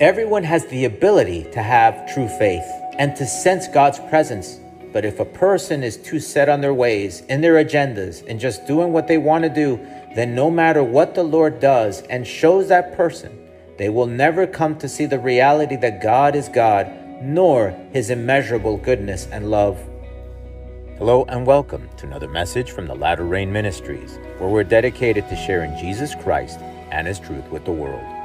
Everyone has the ability to have true faith and to sense God's presence. But if a person is too set on their ways, in their agendas, and just doing what they want to do, then no matter what the Lord does and shows that person, they will never come to see the reality that God is God, nor his immeasurable goodness and love. Hello and welcome to another message from the Latter Rain Ministries, where we're dedicated to sharing Jesus Christ and his truth with the world.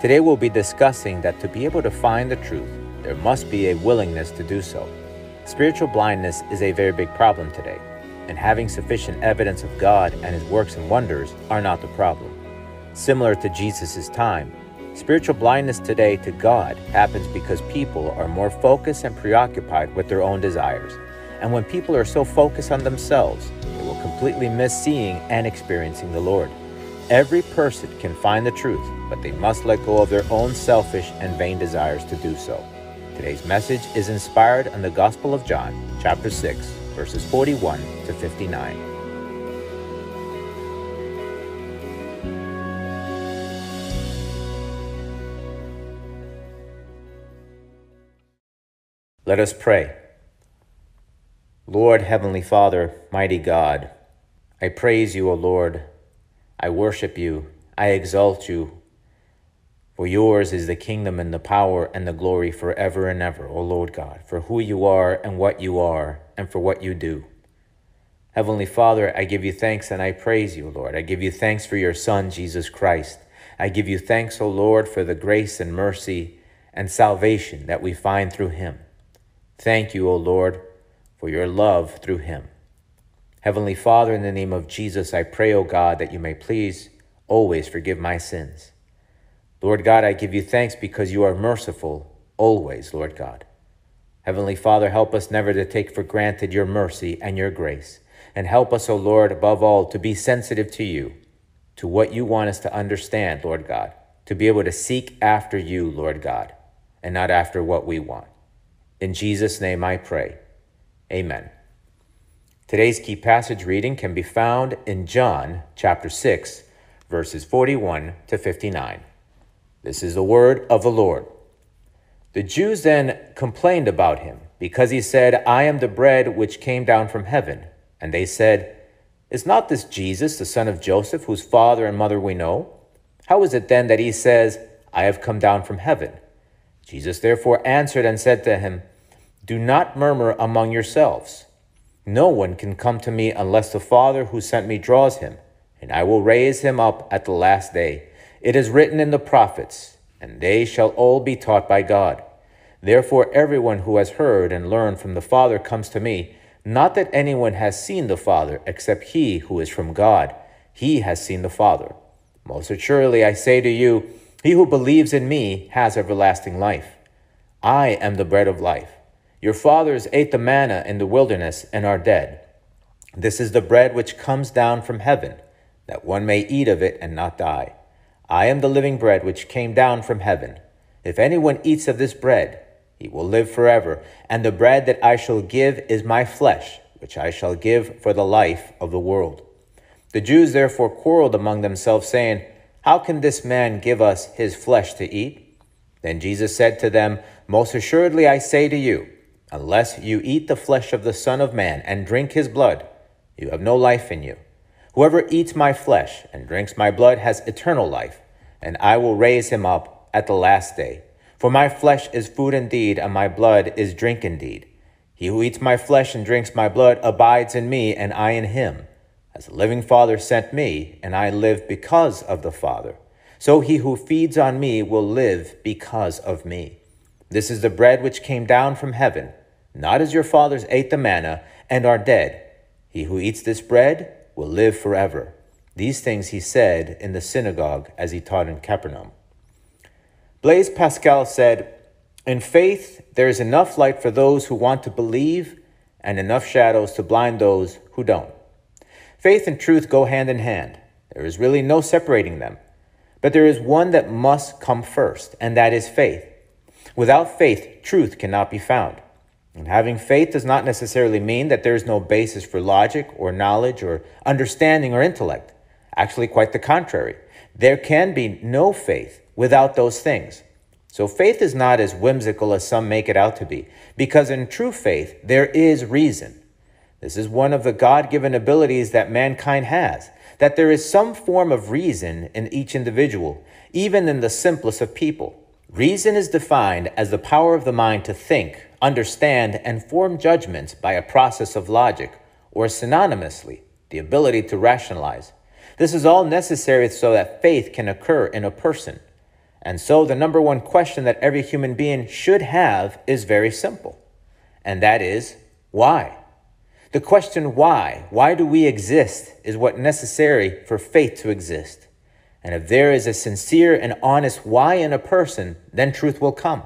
Today we'll be discussing that to be able to find the truth, there must be a willingness to do so. Spiritual blindness is a very big problem today, and having sufficient evidence of God and his works and wonders are not the problem. Similar to Jesus' time, spiritual blindness today to God happens because people are more focused and preoccupied with their own desires. And when people are so focused on themselves, they will completely miss seeing and experiencing the Lord. Every person can find the truth, but they must let go of their own selfish and vain desires to do so. Today's message is inspired on the Gospel of John, chapter 6, verses 41 to 59. Let us pray. Lord, Heavenly Father, mighty God, I praise you, O Lord I worship you. I exalt you. For yours is the kingdom and the power and the glory forever and ever, O Lord God, for who you are and what you are and for what you do. Heavenly Father, I give you thanks and I praise you, Lord. I give you thanks for your Son, Jesus Christ. I give you thanks, O Lord, for the grace and mercy and salvation that we find through him. Thank you, O Lord, for your love through him. Heavenly Father, in the name of Jesus, I pray, O God, that you may please always forgive my sins. Lord God, I give you thanks because you are merciful always, Lord God. Heavenly Father, help us never to take for granted your mercy and your grace. And help us, O Lord, above all, to be sensitive to you, to what you want us to understand, Lord God, to be able to seek after you, Lord God, and not after what we want. In Jesus' name I pray. Amen. Today's key passage reading can be found in John chapter 6, verses 41 to 59. This is the word of the Lord. The Jews then complained about him because he said, I am the bread which came down from heaven. And they said, Is not this Jesus, the son of Joseph, whose father and mother we know? How is it then that he says, I have come down from heaven? Jesus therefore answered and said to him, Do not murmur among yourselves. No one can come to me unless the Father who sent me draws him, and I will raise him up at the last day. It is written in the prophets, and they shall all be taught by God. Therefore, everyone who has heard and learned from the Father comes to me. Not that anyone has seen the Father except he who is from God. He has seen the Father. Most assuredly, I say to you, he who believes in me has everlasting life. I am the bread of life. Your fathers ate the manna in the wilderness and are dead. This is the bread which comes down from heaven, that one may eat of it and not die. I am the living bread which came down from heaven. If anyone eats of this bread, he will live forever. And the bread that I shall give is my flesh, which I shall give for the life of the world. The Jews therefore quarreled among themselves, saying, How can this man give us his flesh to eat? Then Jesus said to them, Most assuredly I say to you, Unless you eat the flesh of the Son of Man and drink his blood, you have no life in you. Whoever eats my flesh and drinks my blood has eternal life, and I will raise him up at the last day. For my flesh is food indeed, and my blood is drink indeed. He who eats my flesh and drinks my blood abides in me, and I in him. As the living Father sent me, and I live because of the Father, so he who feeds on me will live because of me. This is the bread which came down from heaven not as your fathers ate the manna and are dead. He who eats this bread will live forever. These things he said in the synagogue as he taught in Capernaum. Blaise Pascal said, In faith, there is enough light for those who want to believe and enough shadows to blind those who don't. Faith and truth go hand in hand. There is really no separating them. But there is one that must come first, and that is faith. Without faith, truth cannot be found. And having faith does not necessarily mean that there is no basis for logic or knowledge or understanding or intellect. Actually, quite the contrary. There can be no faith without those things. So faith is not as whimsical as some make it out to be, because in true faith, there is reason. This is one of the God given abilities that mankind has, that there is some form of reason in each individual, even in the simplest of people. Reason is defined as the power of the mind to think, understand, and form judgments by a process of logic, or synonymously, the ability to rationalize. This is all necessary so that faith can occur in a person. And so, the number one question that every human being should have is very simple, and that is why? The question why, why do we exist, is what necessary for faith to exist. And if there is a sincere and honest why in a person, then truth will come.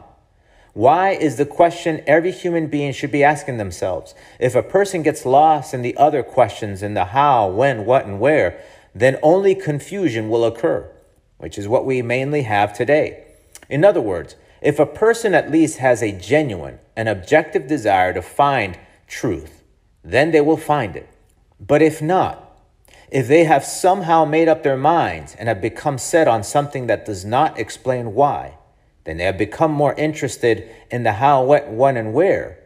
Why is the question every human being should be asking themselves. If a person gets lost in the other questions in the how, when, what, and where, then only confusion will occur, which is what we mainly have today. In other words, if a person at least has a genuine and objective desire to find truth, then they will find it. But if not, if they have somehow made up their minds and have become set on something that does not explain why, then they have become more interested in the how, what, when, and where.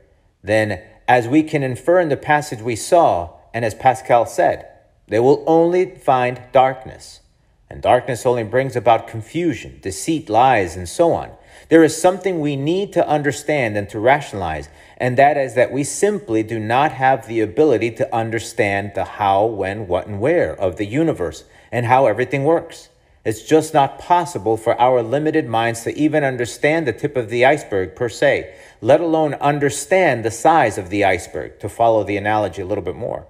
Then, as we can infer in the passage we saw, and as Pascal said, they will only find darkness. And darkness only brings about confusion, deceit, lies, and so on. There is something we need to understand and to rationalize, and that is that we simply do not have the ability to understand the how, when, what, and where of the universe and how everything works. It's just not possible for our limited minds to even understand the tip of the iceberg per se, let alone understand the size of the iceberg, to follow the analogy a little bit more.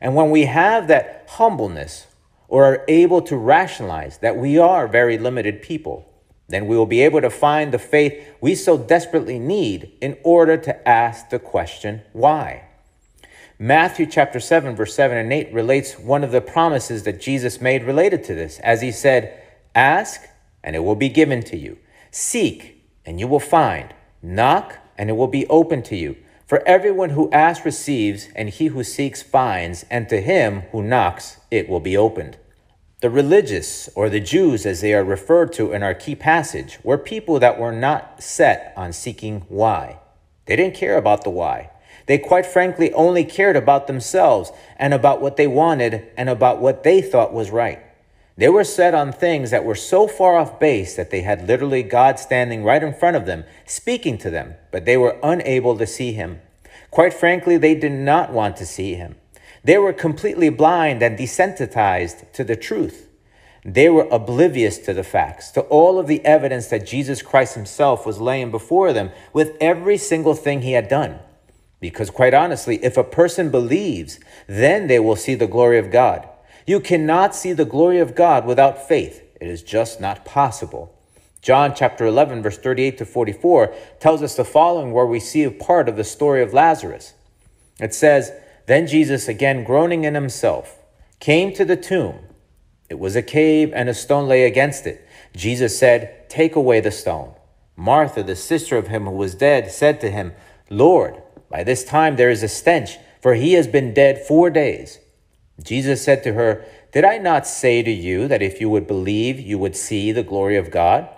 And when we have that humbleness or are able to rationalize that we are very limited people, then we will be able to find the faith we so desperately need in order to ask the question, why? Matthew chapter 7, verse 7 and 8 relates one of the promises that Jesus made related to this, as he said, Ask, and it will be given to you. Seek, and you will find. Knock, and it will be open to you. For everyone who asks receives, and he who seeks finds, and to him who knocks it will be opened. The religious, or the Jews as they are referred to in our key passage, were people that were not set on seeking why. They didn't care about the why. They quite frankly only cared about themselves and about what they wanted and about what they thought was right. They were set on things that were so far off base that they had literally God standing right in front of them, speaking to them, but they were unable to see him. Quite frankly, they did not want to see him. They were completely blind and desensitized to the truth. They were oblivious to the facts, to all of the evidence that Jesus Christ himself was laying before them with every single thing he had done. Because, quite honestly, if a person believes, then they will see the glory of God. You cannot see the glory of God without faith. It is just not possible. John chapter 11, verse 38 to 44 tells us the following, where we see a part of the story of Lazarus. It says, Then Jesus, again groaning in himself, came to the tomb. It was a cave, and a stone lay against it. Jesus said, Take away the stone. Martha, the sister of him who was dead, said to him, Lord, by this time there is a stench, for he has been dead four days. Jesus said to her, Did I not say to you that if you would believe, you would see the glory of God?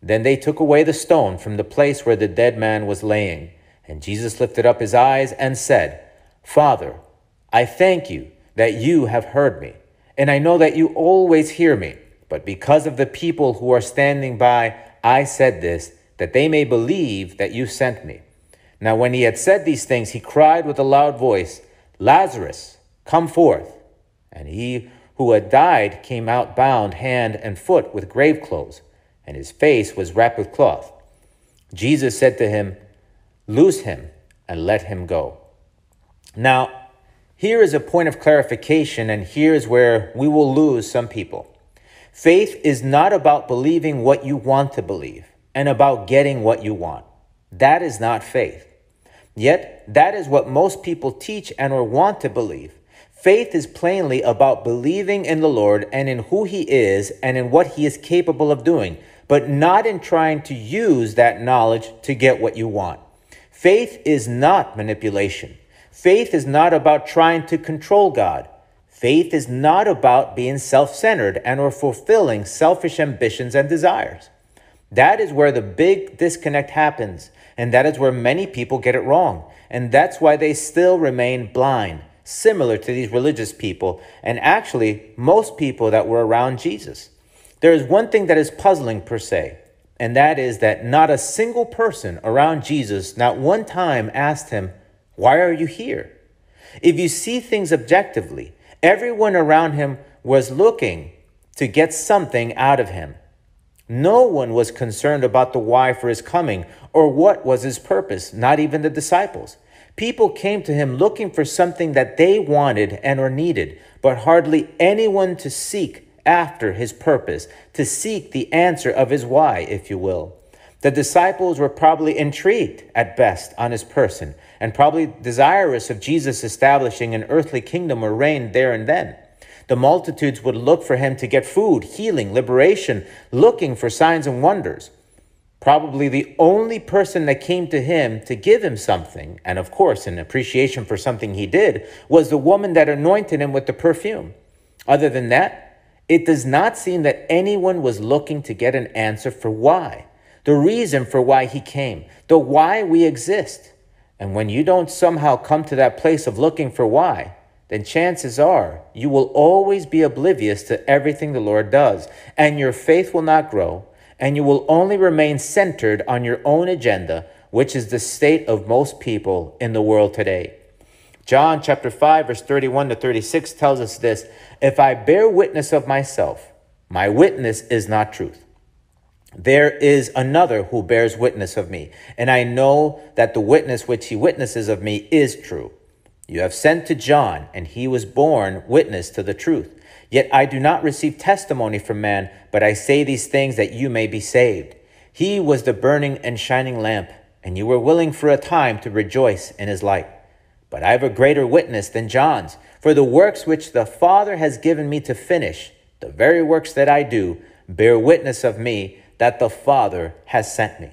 Then they took away the stone from the place where the dead man was laying. And Jesus lifted up his eyes and said, Father, I thank you that you have heard me, and I know that you always hear me. But because of the people who are standing by, I said this, that they may believe that you sent me. Now, when he had said these things, he cried with a loud voice, Lazarus, come forth. And he who had died came out bound hand and foot with grave clothes, and his face was wrapped with cloth. Jesus said to him, Loose him and let him go. Now, here is a point of clarification, and here is where we will lose some people. Faith is not about believing what you want to believe and about getting what you want. That is not faith. Yet, that is what most people teach and or want to believe. Faith is plainly about believing in the Lord and in who He is and in what He is capable of doing, but not in trying to use that knowledge to get what you want. Faith is not manipulation. Faith is not about trying to control God. Faith is not about being self-centered and or fulfilling selfish ambitions and desires. That is where the big disconnect happens, and that is where many people get it wrong. And that's why they still remain blind, similar to these religious people, and actually most people that were around Jesus. There is one thing that is puzzling per se, and that is that not a single person around Jesus, not one time asked him, Why are you here? If you see things objectively, everyone around him was looking to get something out of him. No one was concerned about the why for his coming or what was his purpose, not even the disciples. People came to him looking for something that they wanted and or needed, but hardly anyone to seek after his purpose, to seek the answer of his why, if you will. The disciples were probably intrigued at best on his person and probably desirous of Jesus establishing an earthly kingdom or reign there and then. The multitudes would look for him to get food, healing, liberation, looking for signs and wonders. Probably the only person that came to him to give him something, and of course, an appreciation for something he did, was the woman that anointed him with the perfume. Other than that, it does not seem that anyone was looking to get an answer for why, the reason for why he came, the why we exist. And when you don't somehow come to that place of looking for why, then chances are you will always be oblivious to everything the Lord does, and your faith will not grow, and you will only remain centered on your own agenda, which is the state of most people in the world today. John chapter 5 verse 31 to 36 tells us this, if I bear witness of myself, my witness is not truth. There is another who bears witness of me, and I know that the witness which he witnesses of me is true. You have sent to John, and he was born witness to the truth. Yet I do not receive testimony from man, but I say these things that you may be saved. He was the burning and shining lamp, and you were willing for a time to rejoice in his light. But I have a greater witness than John's, for the works which the Father has given me to finish, the very works that I do, bear witness of me that the Father has sent me.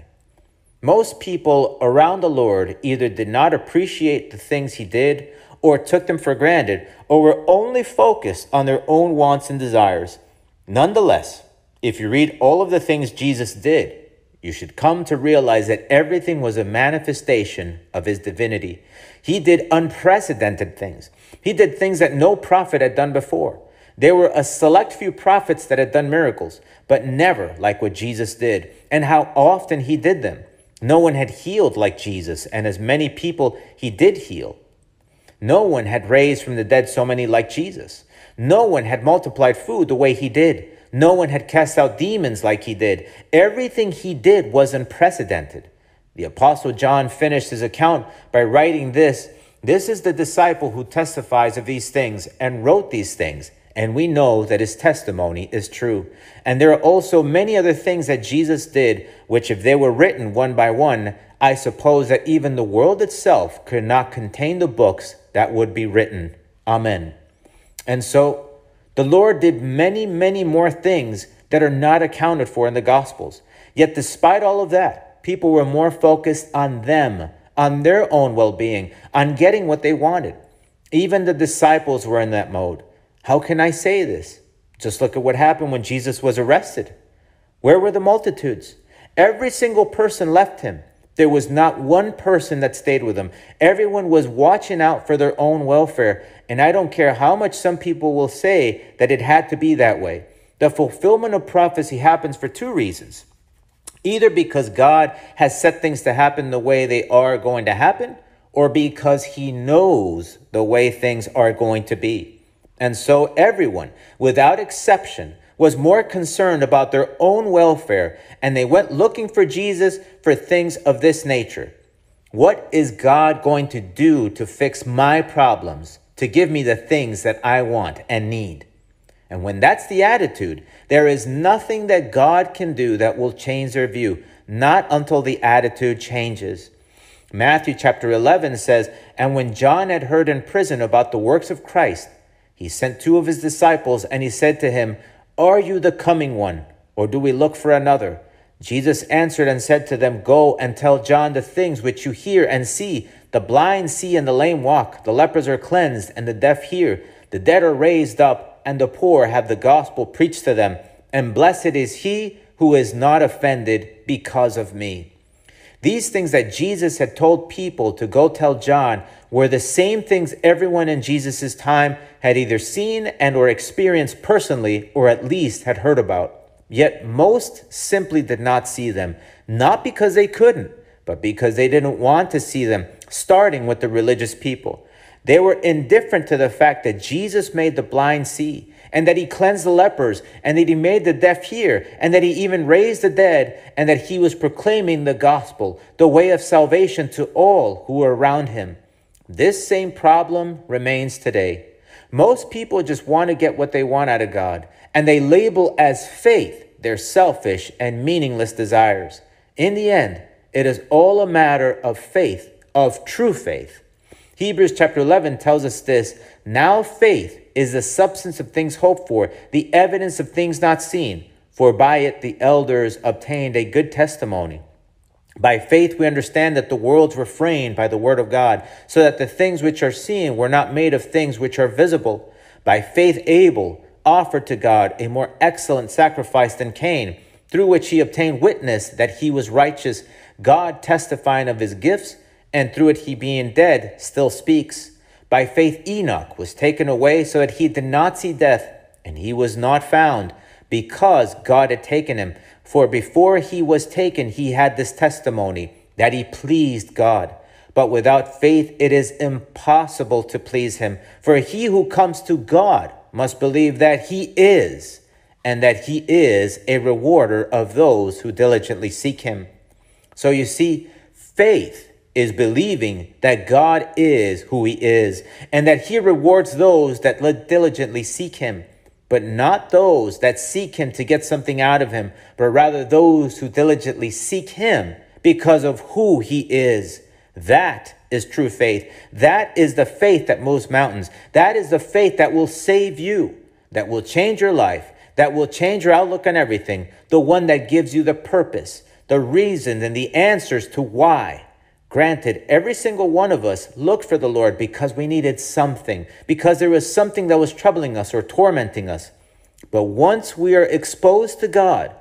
Most people around the Lord either did not appreciate the things he did, or took them for granted, or were only focused on their own wants and desires. Nonetheless, if you read all of the things Jesus did, you should come to realize that everything was a manifestation of his divinity. He did unprecedented things. He did things that no prophet had done before. There were a select few prophets that had done miracles, but never like what Jesus did and how often he did them. No one had healed like Jesus, and as many people he did heal. No one had raised from the dead so many like Jesus. No one had multiplied food the way he did. No one had cast out demons like he did. Everything he did was unprecedented. The Apostle John finished his account by writing this This is the disciple who testifies of these things and wrote these things, and we know that his testimony is true. And there are also many other things that Jesus did, which, if they were written one by one, I suppose that even the world itself could not contain the books that would be written. Amen. And so, the Lord did many, many more things that are not accounted for in the Gospels. Yet, despite all of that, people were more focused on them, on their own well being, on getting what they wanted. Even the disciples were in that mode. How can I say this? Just look at what happened when Jesus was arrested. Where were the multitudes? Every single person left him. There was not one person that stayed with him. Everyone was watching out for their own welfare. And I don't care how much some people will say that it had to be that way. The fulfillment of prophecy happens for two reasons. Either because God has set things to happen the way they are going to happen, or because he knows the way things are going to be. And so everyone, without exception, was more concerned about their own welfare, and they went looking for Jesus for things of this nature. What is God going to do to fix my problems, to give me the things that I want and need? And when that's the attitude, there is nothing that God can do that will change their view, not until the attitude changes. Matthew chapter 11 says, And when John had heard in prison about the works of Christ, he sent two of his disciples, and he said to him, are you the coming one, or do we look for another? Jesus answered and said to them, Go and tell John the things which you hear and see. The blind see and the lame walk, the lepers are cleansed, and the deaf hear, the dead are raised up, and the poor have the gospel preached to them. And blessed is he who is not offended because of me. These things that Jesus had told people to go tell John were the same things everyone in Jesus' time had either seen and or experienced personally or at least had heard about. Yet most simply did not see them, not because they couldn't, but because they didn't want to see them, starting with the religious people. They were indifferent to the fact that Jesus made the blind see, and that he cleansed the lepers, and that he made the deaf hear, and that he even raised the dead, and that he was proclaiming the gospel, the way of salvation to all who were around him. This same problem remains today. Most people just want to get what they want out of God, and they label as faith their selfish and meaningless desires. In the end, it is all a matter of faith, of true faith. Hebrews chapter 11 tells us this Now faith is the substance of things hoped for, the evidence of things not seen. For by it the elders obtained a good testimony. By faith we understand that the worlds were framed by the word of God, so that the things which are seen were not made of things which are visible. By faith Abel offered to God a more excellent sacrifice than Cain, through which he obtained witness that he was righteous, God testifying of his gifts, and through it he being dead still speaks. By faith, Enoch was taken away so that he did not see death, and he was not found, because God had taken him. For before he was taken, he had this testimony that he pleased God. But without faith, it is impossible to please him. For he who comes to God must believe that he is, and that he is a rewarder of those who diligently seek him. So you see, faith is believing that God is who he is and that he rewards those that diligently seek him, but not those that seek him to get something out of him, but rather those who diligently seek him because of who he is. That is true faith. That is the faith that moves mountains. That is the faith that will save you, that will change your life, that will change your outlook on everything, the one that gives you the purpose, the reason, and the answers to why. Granted, every single one of us looked for the Lord because we needed something, because there was something that was troubling us or tormenting us. But once we are exposed to God,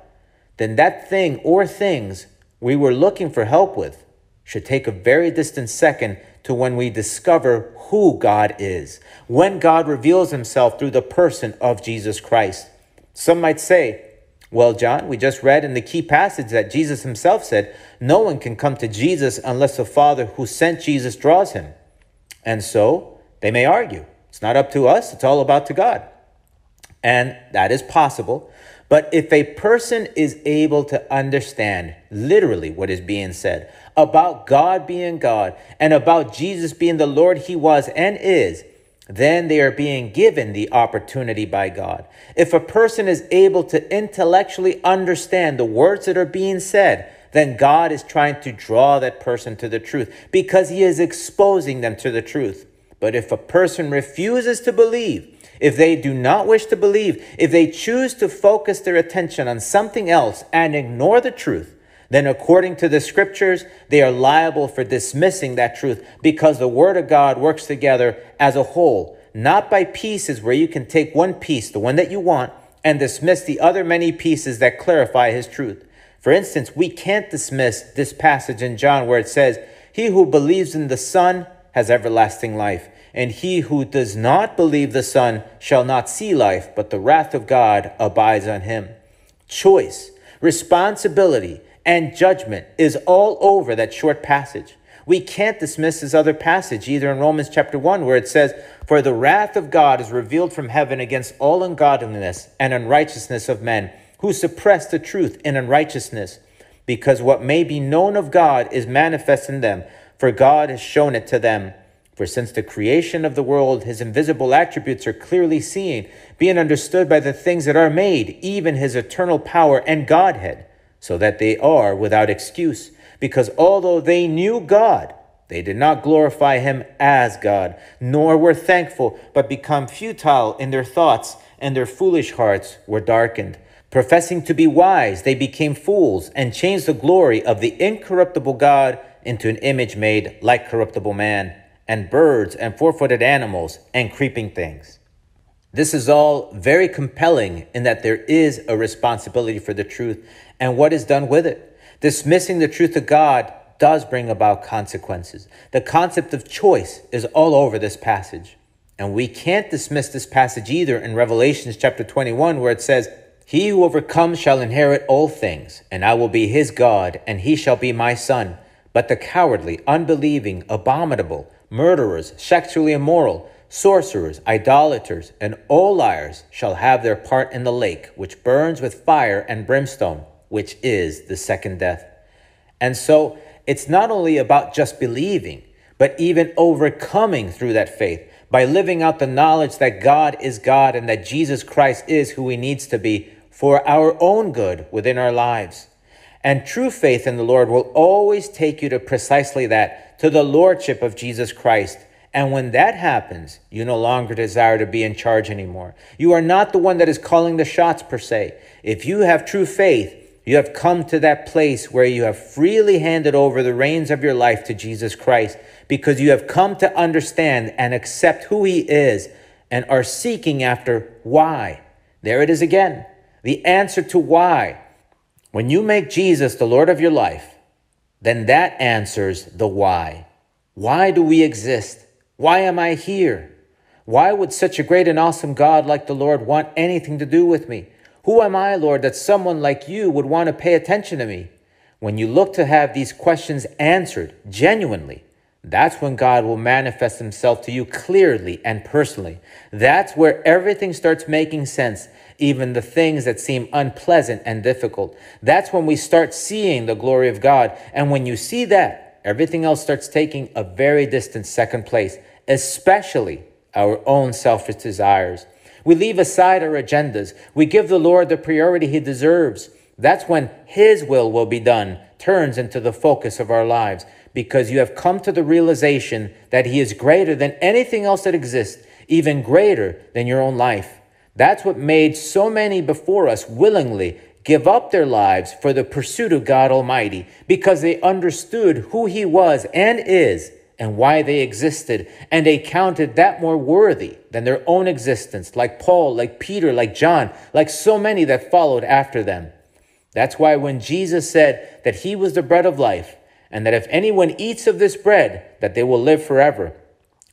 then that thing or things we were looking for help with should take a very distant second to when we discover who God is, when God reveals himself through the person of Jesus Christ. Some might say, well, John, we just read in the key passage that Jesus himself said, No one can come to Jesus unless the Father who sent Jesus draws him. And so they may argue. It's not up to us, it's all about to God. And that is possible. But if a person is able to understand literally what is being said about God being God and about Jesus being the Lord he was and is, then they are being given the opportunity by God. If a person is able to intellectually understand the words that are being said, then God is trying to draw that person to the truth because he is exposing them to the truth. But if a person refuses to believe, if they do not wish to believe, if they choose to focus their attention on something else and ignore the truth, then according to the scriptures, they are liable for dismissing that truth because the word of God works together as a whole, not by pieces where you can take one piece, the one that you want, and dismiss the other many pieces that clarify his truth. For instance, we can't dismiss this passage in John where it says, He who believes in the Son has everlasting life, and he who does not believe the Son shall not see life, but the wrath of God abides on him. Choice, responsibility, and judgment is all over that short passage. We can't dismiss this other passage either in Romans chapter 1 where it says, For the wrath of God is revealed from heaven against all ungodliness and unrighteousness of men who suppress the truth in unrighteousness, because what may be known of God is manifest in them, for God has shown it to them. For since the creation of the world, his invisible attributes are clearly seen, being understood by the things that are made, even his eternal power and Godhead so that they are without excuse, because although they knew God, they did not glorify him as God, nor were thankful, but become futile in their thoughts, and their foolish hearts were darkened. Professing to be wise, they became fools and changed the glory of the incorruptible God into an image made like corruptible man, and birds, and four footed animals, and creeping things. This is all very compelling in that there is a responsibility for the truth and what is done with it. Dismissing the truth of God does bring about consequences. The concept of choice is all over this passage. And we can't dismiss this passage either in Revelations chapter 21, where it says, He who overcomes shall inherit all things, and I will be his God, and he shall be my son. But the cowardly, unbelieving, abominable, murderers, sexually immoral, sorcerers, idolaters, and all liars shall have their part in the lake, which burns with fire and brimstone, which is the second death. And so it's not only about just believing, but even overcoming through that faith by living out the knowledge that God is God and that Jesus Christ is who he needs to be for our own good within our lives. And true faith in the Lord will always take you to precisely that, to the Lordship of Jesus Christ. And when that happens, you no longer desire to be in charge anymore. You are not the one that is calling the shots per se. If you have true faith, you have come to that place where you have freely handed over the reins of your life to Jesus Christ because you have come to understand and accept who He is and are seeking after why. There it is again. The answer to why. When you make Jesus the Lord of your life, then that answers the why. Why do we exist? Why am I here? Why would such a great and awesome God like the Lord want anything to do with me? Who am I, Lord, that someone like you would want to pay attention to me? When you look to have these questions answered genuinely, that's when God will manifest himself to you clearly and personally. That's where everything starts making sense, even the things that seem unpleasant and difficult. That's when we start seeing the glory of God. And when you see that, everything else starts taking a very distant second place, especially our own selfish desires. We leave aside our agendas. We give the Lord the priority he deserves. That's when his will will be done, turns into the focus of our lives, because you have come to the realization that he is greater than anything else that exists, even greater than your own life. That's what made so many before us willingly give up their lives for the pursuit of God Almighty, because they understood who he was and is and why they existed, and they counted that more worthy than their own existence, like Paul, like Peter, like John, like so many that followed after them. That's why when Jesus said that he was the bread of life, and that if anyone eats of this bread, that they will live forever,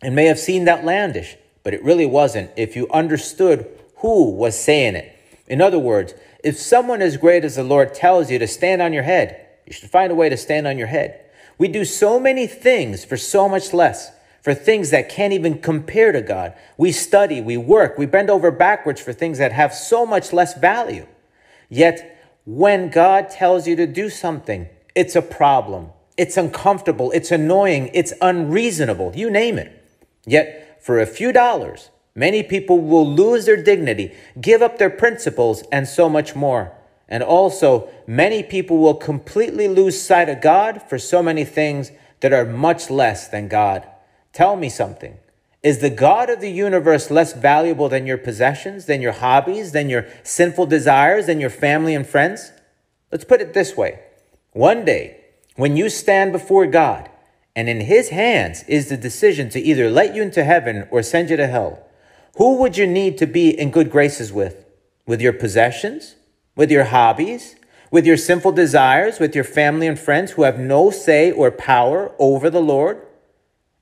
and may have seemed outlandish, but it really wasn't if you understood who was saying it. In other words, if someone as great as the Lord tells you to stand on your head, you should find a way to stand on your head. We do so many things for so much less, for things that can't even compare to God. We study, we work, we bend over backwards for things that have so much less value. Yet, when God tells you to do something, it's a problem. It's uncomfortable. It's annoying. It's unreasonable. You name it. Yet, for a few dollars, many people will lose their dignity, give up their principles, and so much more. And also, many people will completely lose sight of God for so many things that are much less than God. Tell me something. Is the God of the universe less valuable than your possessions, than your hobbies, than your sinful desires, than your family and friends? Let's put it this way. One day, when you stand before God, and in his hands is the decision to either let you into heaven or send you to hell, who would you need to be in good graces with? With your possessions? With your hobbies, with your sinful desires, with your family and friends who have no say or power over the Lord.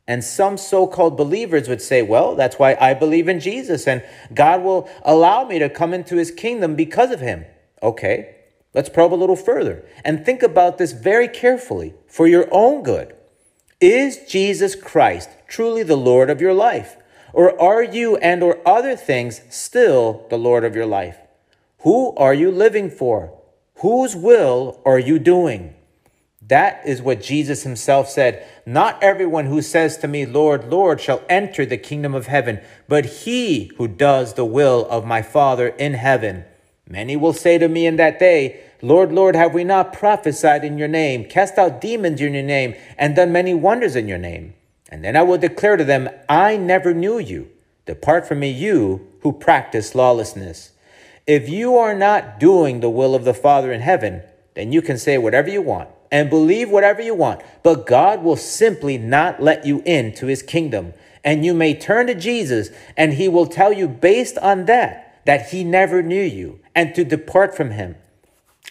And some so called believers would say, well, that's why I believe in Jesus and God will allow me to come into his kingdom because of him. Okay, let's probe a little further and think about this very carefully for your own good. Is Jesus Christ truly the Lord of your life? Or are you and or other things still the Lord of your life? Who are you living for? Whose will are you doing? That is what Jesus himself said. Not everyone who says to me, Lord, Lord, shall enter the kingdom of heaven, but he who does the will of my Father in heaven. Many will say to me in that day, Lord, Lord, have we not prophesied in your name, cast out demons in your name, and done many wonders in your name? And then I will declare to them, I never knew you. Depart from me, you who practice lawlessness. If you are not doing the will of the Father in heaven, then you can say whatever you want. and believe whatever you want, but God will simply not let you into his kingdom. And you may turn to Jesus and he will tell you based on that that he never knew you and to depart from him.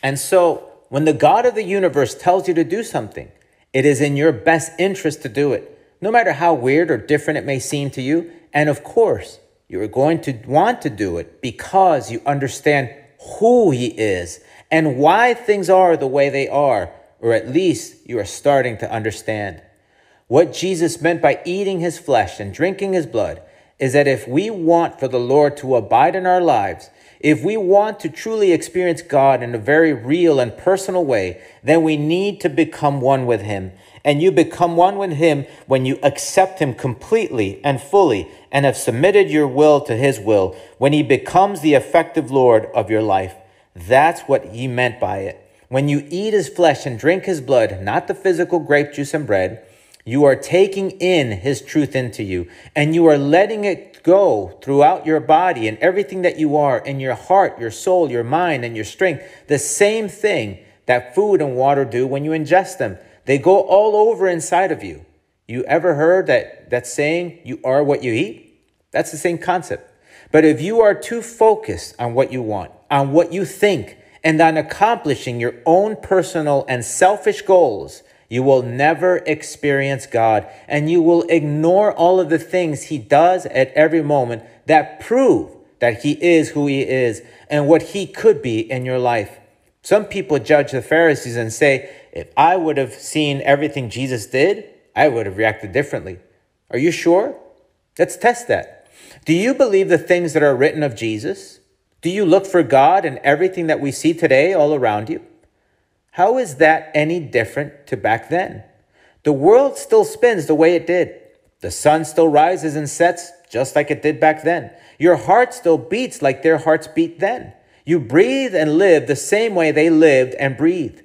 And so when the God of the universe tells you to do something, it is in your best interest to do it, no matter how weird or different it may seem to you. And of course, you are going to want to do it because you understand who he is and why things are the way they are, or at least you are starting to understand. What Jesus meant by eating his flesh and drinking his blood is that if we want for the Lord to abide in our lives, if we want to truly experience God in a very real and personal way, then we need to become one with him. And you become one with him when you accept him completely and fully and have submitted your will to his will, when he becomes the effective Lord of your life. That's what he meant by it. When you eat his flesh and drink his blood, not the physical grape juice and bread, you are taking in his truth into you and you are letting it go throughout your body and everything that you are in your heart, your soul, your mind, and your strength. The same thing that food and water do when you ingest them. They go all over inside of you. You ever heard that, that saying, you are what you eat? That's the same concept. But if you are too focused on what you want, on what you think, and on accomplishing your own personal and selfish goals, you will never experience God and you will ignore all of the things He does at every moment that prove that He is who He is and what He could be in your life. Some people judge the Pharisees and say, if I would have seen everything Jesus did, I would have reacted differently. Are you sure? Let's test that. Do you believe the things that are written of Jesus? Do you look for God in everything that we see today all around you? How is that any different to back then? The world still spins the way it did. The sun still rises and sets just like it did back then. Your heart still beats like their hearts beat then. You breathe and live the same way they lived and breathed.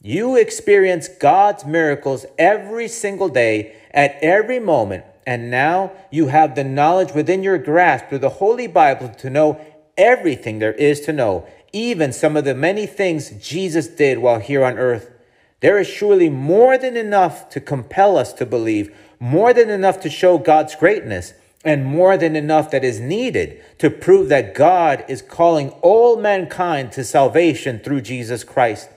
You experience God's miracles every single day at every moment. And now you have the knowledge within your grasp through the Holy Bible to know everything there is to know even some of the many things Jesus did while here on earth. There is surely more than enough to compel us to believe, more than enough to show God's greatness, and more than enough that is needed to prove that God is calling all mankind to salvation through Jesus Christ.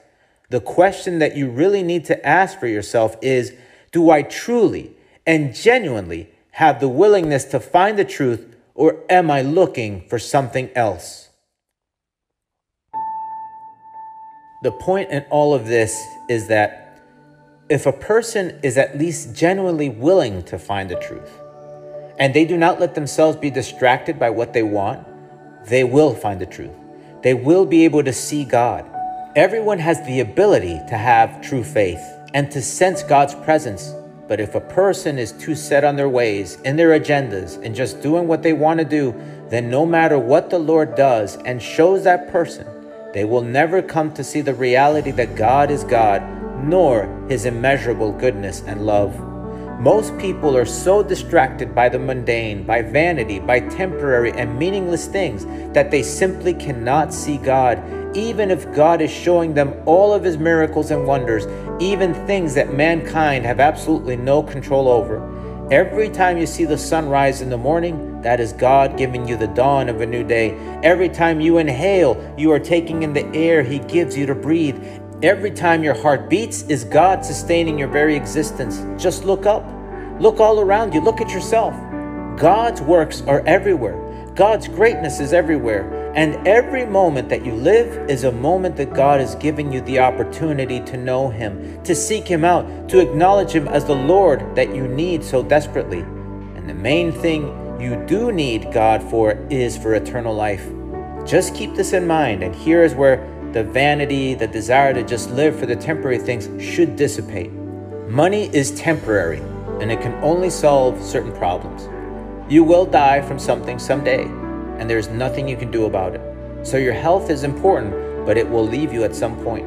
The question that you really need to ask for yourself is Do I truly and genuinely have the willingness to find the truth, or am I looking for something else? The point in all of this is that if a person is at least genuinely willing to find the truth, and they do not let themselves be distracted by what they want, they will find the truth. They will be able to see God. Everyone has the ability to have true faith and to sense God's presence. But if a person is too set on their ways, in their agendas, and just doing what they want to do, then no matter what the Lord does and shows that person, they will never come to see the reality that God is God, nor his immeasurable goodness and love. Most people are so distracted by the mundane, by vanity, by temporary and meaningless things that they simply cannot see God, even if God is showing them all of his miracles and wonders, even things that mankind have absolutely no control over. Every time you see the sun rise in the morning, that is God giving you the dawn of a new day. Every time you inhale, you are taking in the air He gives you to breathe. Every time your heart beats, is God sustaining your very existence. Just look up. Look all around you. Look at yourself. God's works are everywhere. God's greatness is everywhere. And every moment that you live is a moment that God is giving you the opportunity to know Him, to seek Him out, to acknowledge Him as the Lord that you need so desperately. And the main thing you do need God for is for eternal life. Just keep this in mind, and here is where the vanity, the desire to just live for the temporary things should dissipate. Money is temporary, and it can only solve certain problems. You will die from something someday and there's nothing you can do about it. So your health is important, but it will leave you at some point.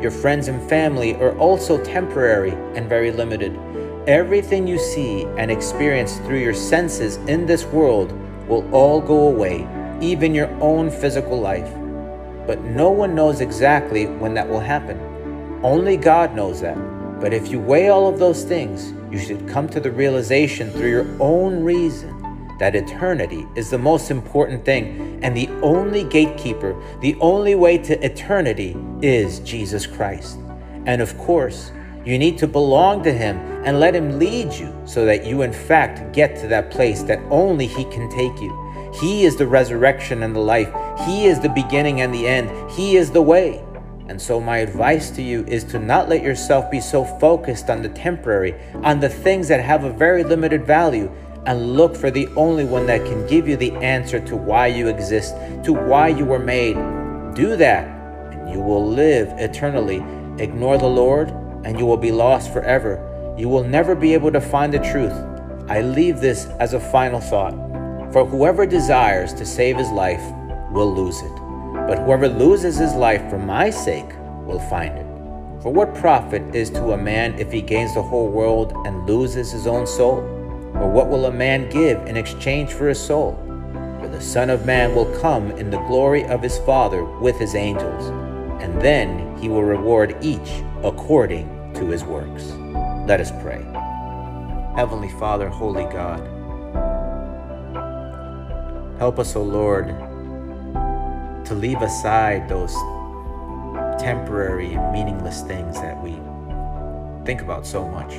Your friends and family are also temporary and very limited. Everything you see and experience through your senses in this world will all go away, even your own physical life. But no one knows exactly when that will happen. Only God knows that. But if you weigh all of those things, you should come to the realization through your own reason that eternity is the most important thing, and the only gatekeeper, the only way to eternity is Jesus Christ. And of course, you need to belong to Him and let Him lead you so that you, in fact, get to that place that only He can take you. He is the resurrection and the life, He is the beginning and the end, He is the way. And so, my advice to you is to not let yourself be so focused on the temporary, on the things that have a very limited value, and look for the only one that can give you the answer to why you exist, to why you were made. Do that, and you will live eternally. Ignore the Lord, and you will be lost forever. You will never be able to find the truth. I leave this as a final thought. For whoever desires to save his life will lose it. But whoever loses his life for my sake will find it. For what profit is to a man if he gains the whole world and loses his own soul? Or what will a man give in exchange for his soul? For the Son of Man will come in the glory of his Father with his angels, and then he will reward each according to his works. Let us pray. Heavenly Father, Holy God, help us, O Lord, to leave aside those temporary and meaningless things that we think about so much.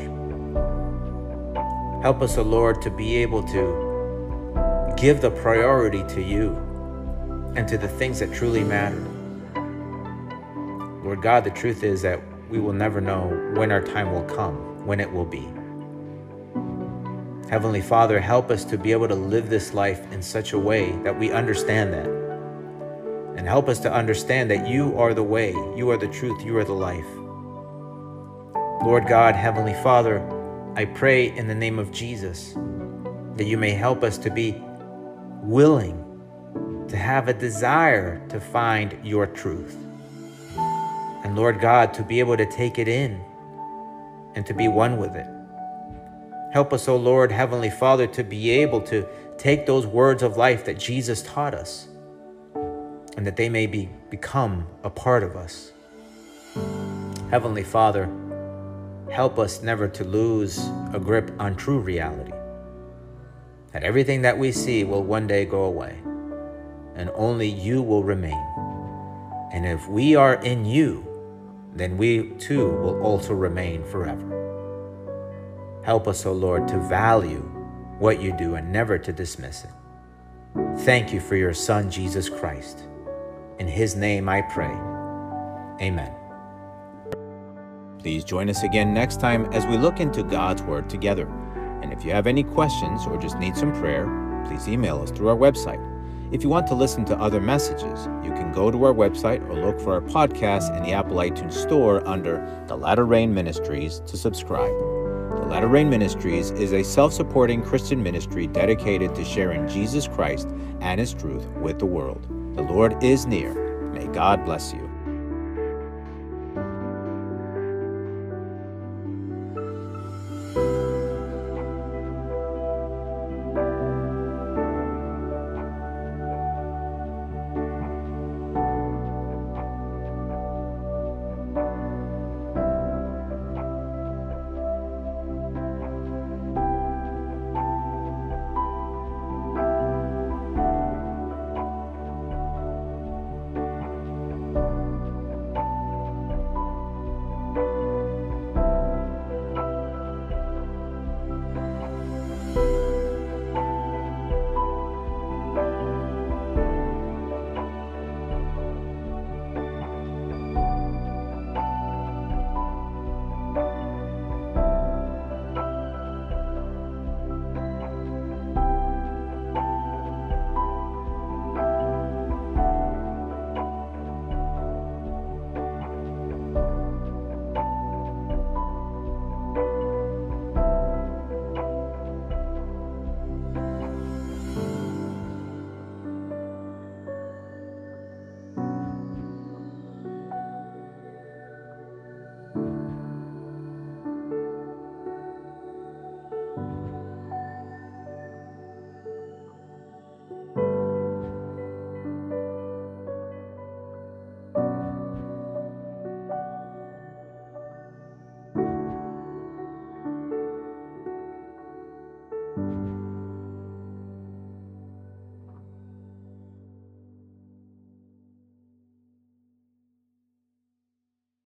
Help us, O Lord, to be able to give the priority to you and to the things that truly matter. Lord God, the truth is that we will never know when our time will come, when it will be. Heavenly Father, help us to be able to live this life in such a way that we understand that. And help us to understand that you are the way, you are the truth, you are the life. Lord God, Heavenly Father, I pray in the name of Jesus that you may help us to be willing to have a desire to find your truth. And Lord God, to be able to take it in and to be one with it. Help us, O oh Lord, Heavenly Father, to be able to take those words of life that Jesus taught us and that they may be, become a part of us. Heavenly Father, help us never to lose a grip on true reality. That everything that we see will one day go away, and only you will remain. And if we are in you, then we too will also remain forever. Help us, O oh Lord, to value what you do and never to dismiss it. Thank you for your Son, Jesus Christ. In his name I pray. Amen. Please join us again next time as we look into God's Word together. And if you have any questions or just need some prayer, please email us through our website. If you want to listen to other messages, you can go to our website or look for our podcast in the Apple iTunes Store under The Latter Rain Ministries to subscribe. The Latter Rain Ministries is a self supporting Christian ministry dedicated to sharing Jesus Christ and His truth with the world. The Lord is near. May God bless you.